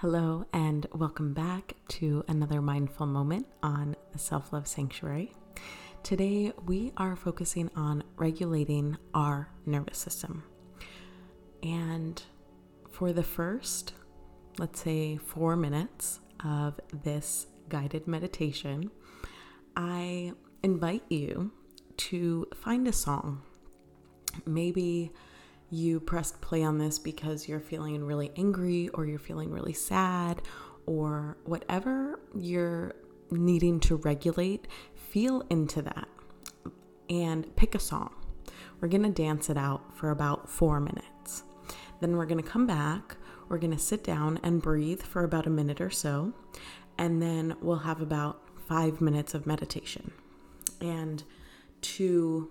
Hello, and welcome back to another mindful moment on the Self Love Sanctuary. Today, we are focusing on regulating our nervous system. And for the first, let's say, four minutes of this guided meditation, I invite you to find a song. Maybe you pressed play on this because you're feeling really angry or you're feeling really sad or whatever you're needing to regulate, feel into that and pick a song. We're to dance it out for about four minutes. Then we're to come back. We're to sit down and breathe for about a minute or so. And then we'll have about five minutes of meditation. And to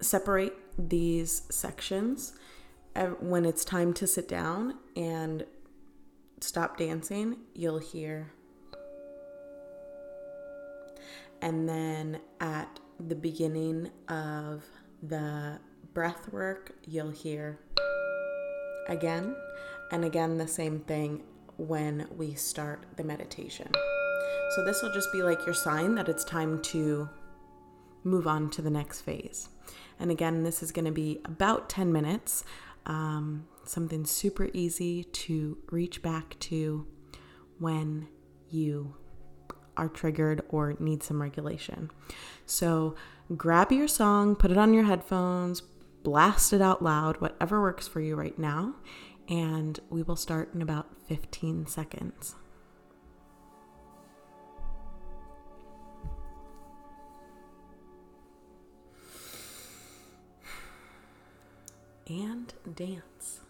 separate these sections when it's time to sit down and stop dancing, you'll hear. And then at the beginning of the breath work, you'll hear again. And again, the same thing when we start the meditation. So, this will just be like your sign that it's time to move on to the next phase. And again, this is going to be about 10 minutes, um, something super easy to reach back to when you are triggered or need some regulation. So grab your song, put it on your headphones, blast it out loud, whatever works for you right now, and we will start in about 15 seconds. And dance.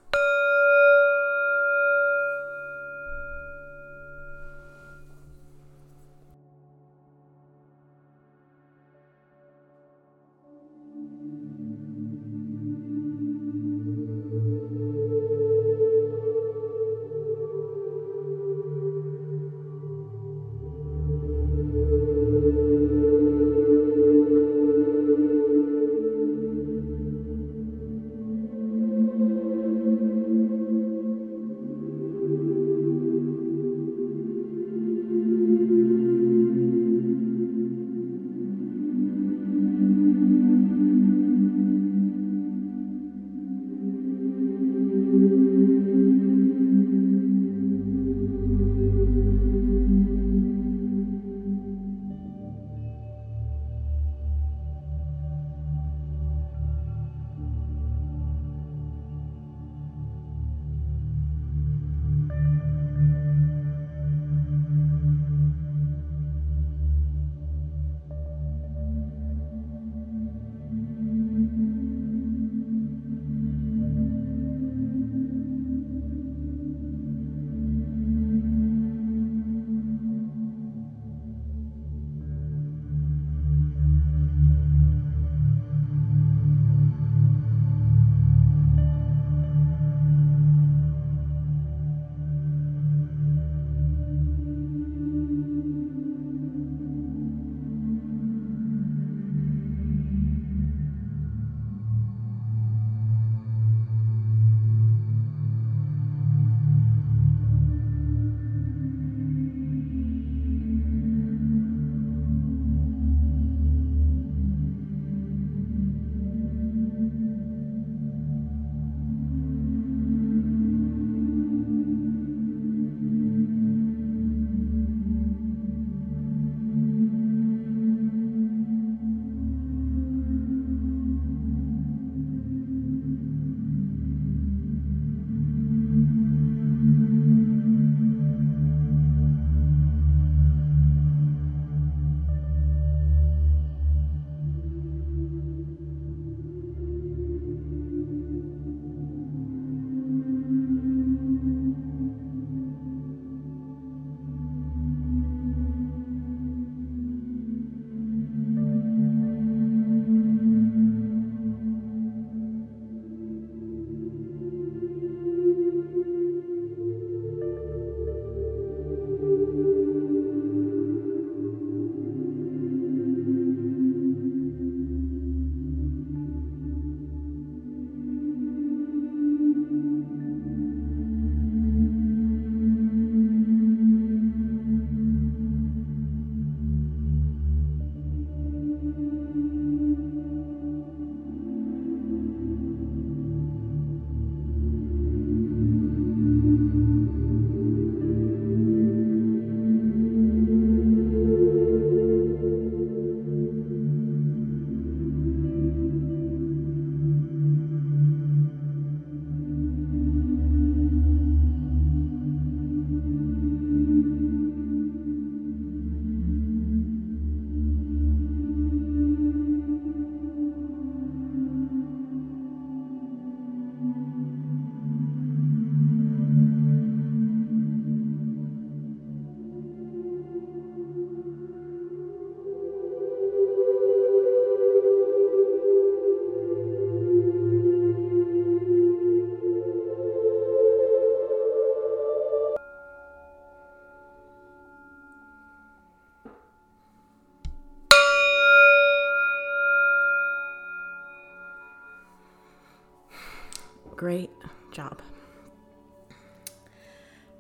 Job.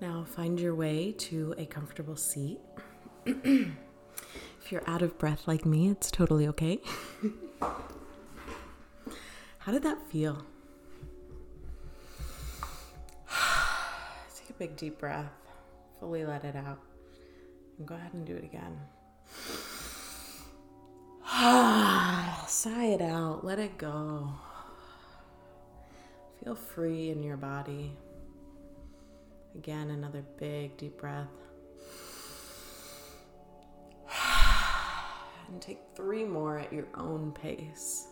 Now find your way to a comfortable seat. if you're out of breath like me, it's totally okay. How did that feel? Take a big deep breath, fully let it out, and go ahead and do it again. Sigh it out, let it go. Feel free in your body. Again, another big deep breath. And take three more at your own pace.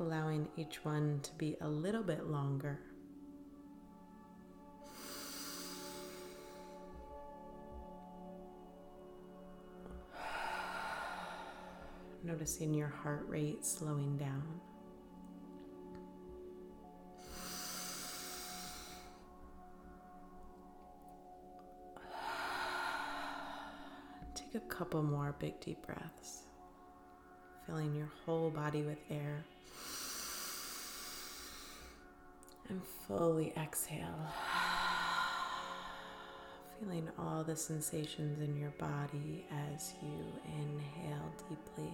Allowing each one to be a little bit longer. Noticing your heart rate slowing down. Take a couple more big deep breaths, filling your whole body with air. And fully exhale. Feeling all the sensations in your body as you inhale deeply.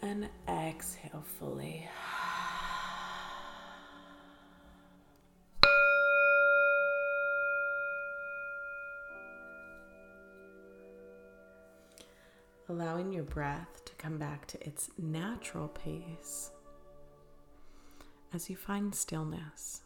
And exhale fully. Allowing your breath to come back to its natural pace as you find stillness.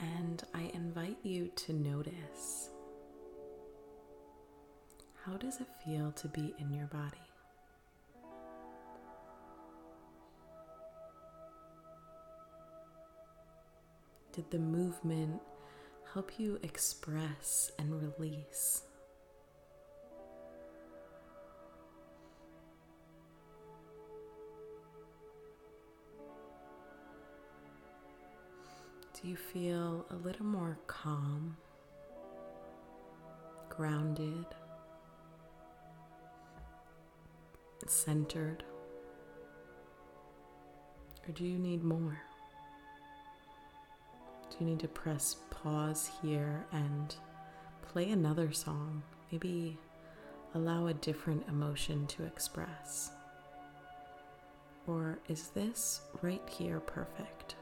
And I invite you to notice how does it feel to be in your body? Did the movement help you express and release? Do you feel a little more calm, grounded, centered? Or do you need more? Do you need to press pause here and play another song? Maybe allow a different emotion to express? Or is this right here perfect?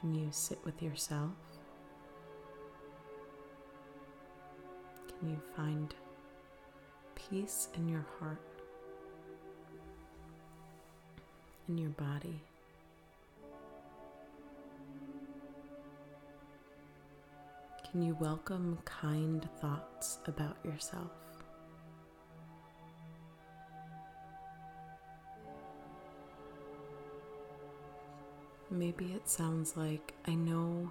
Can you sit with yourself? Can you find peace in your heart, in your body? Can you welcome kind thoughts about yourself? Maybe it sounds like I know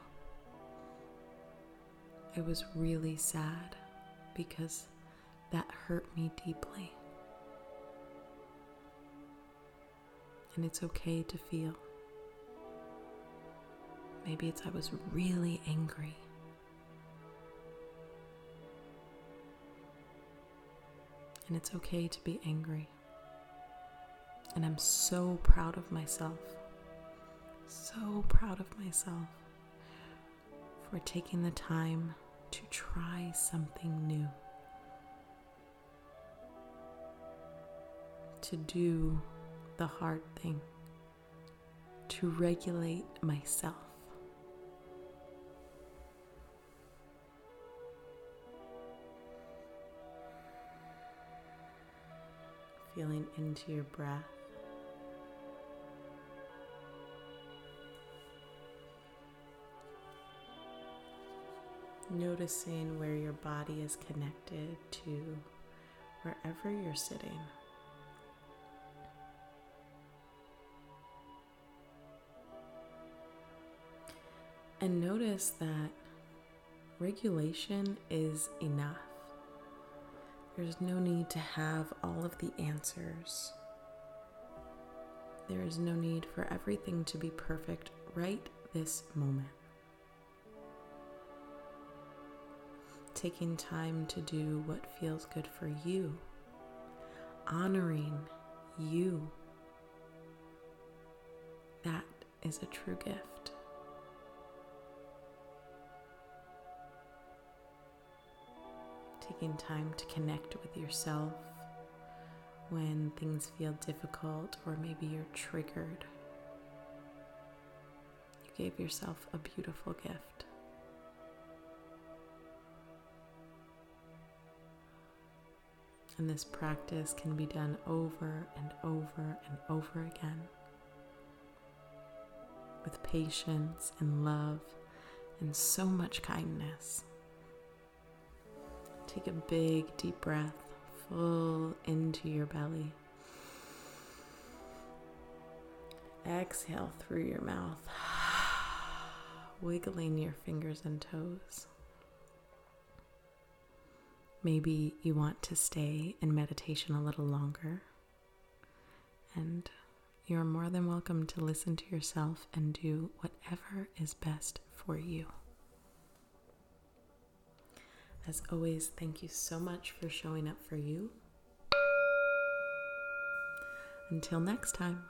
I was really sad because that hurt me deeply. And it's okay to feel. Maybe it's I was really angry. And it's okay to be angry. And I'm so proud of myself so proud of myself for taking the time to try something new, to do the hard thing, to regulate myself. feeling into your breath. Noticing where your body is connected to wherever you're sitting. And notice that regulation is enough. There's no need to have all of the answers. There is no need for everything to be perfect right this moment. Taking time to do what feels good for you, honoring you. That is a true gift. Taking time to connect with yourself when things feel difficult or maybe you're triggered. You gave yourself a beautiful gift. And this practice can be done over and over and over again with patience and love and so much kindness. Take a big, deep breath full into your belly. Exhale through your mouth, wiggling your fingers and toes. Maybe you want to stay in meditation a little longer. And you're more than welcome to listen to yourself and do whatever is best for you. As always, thank you so much for showing up for you. Until next time.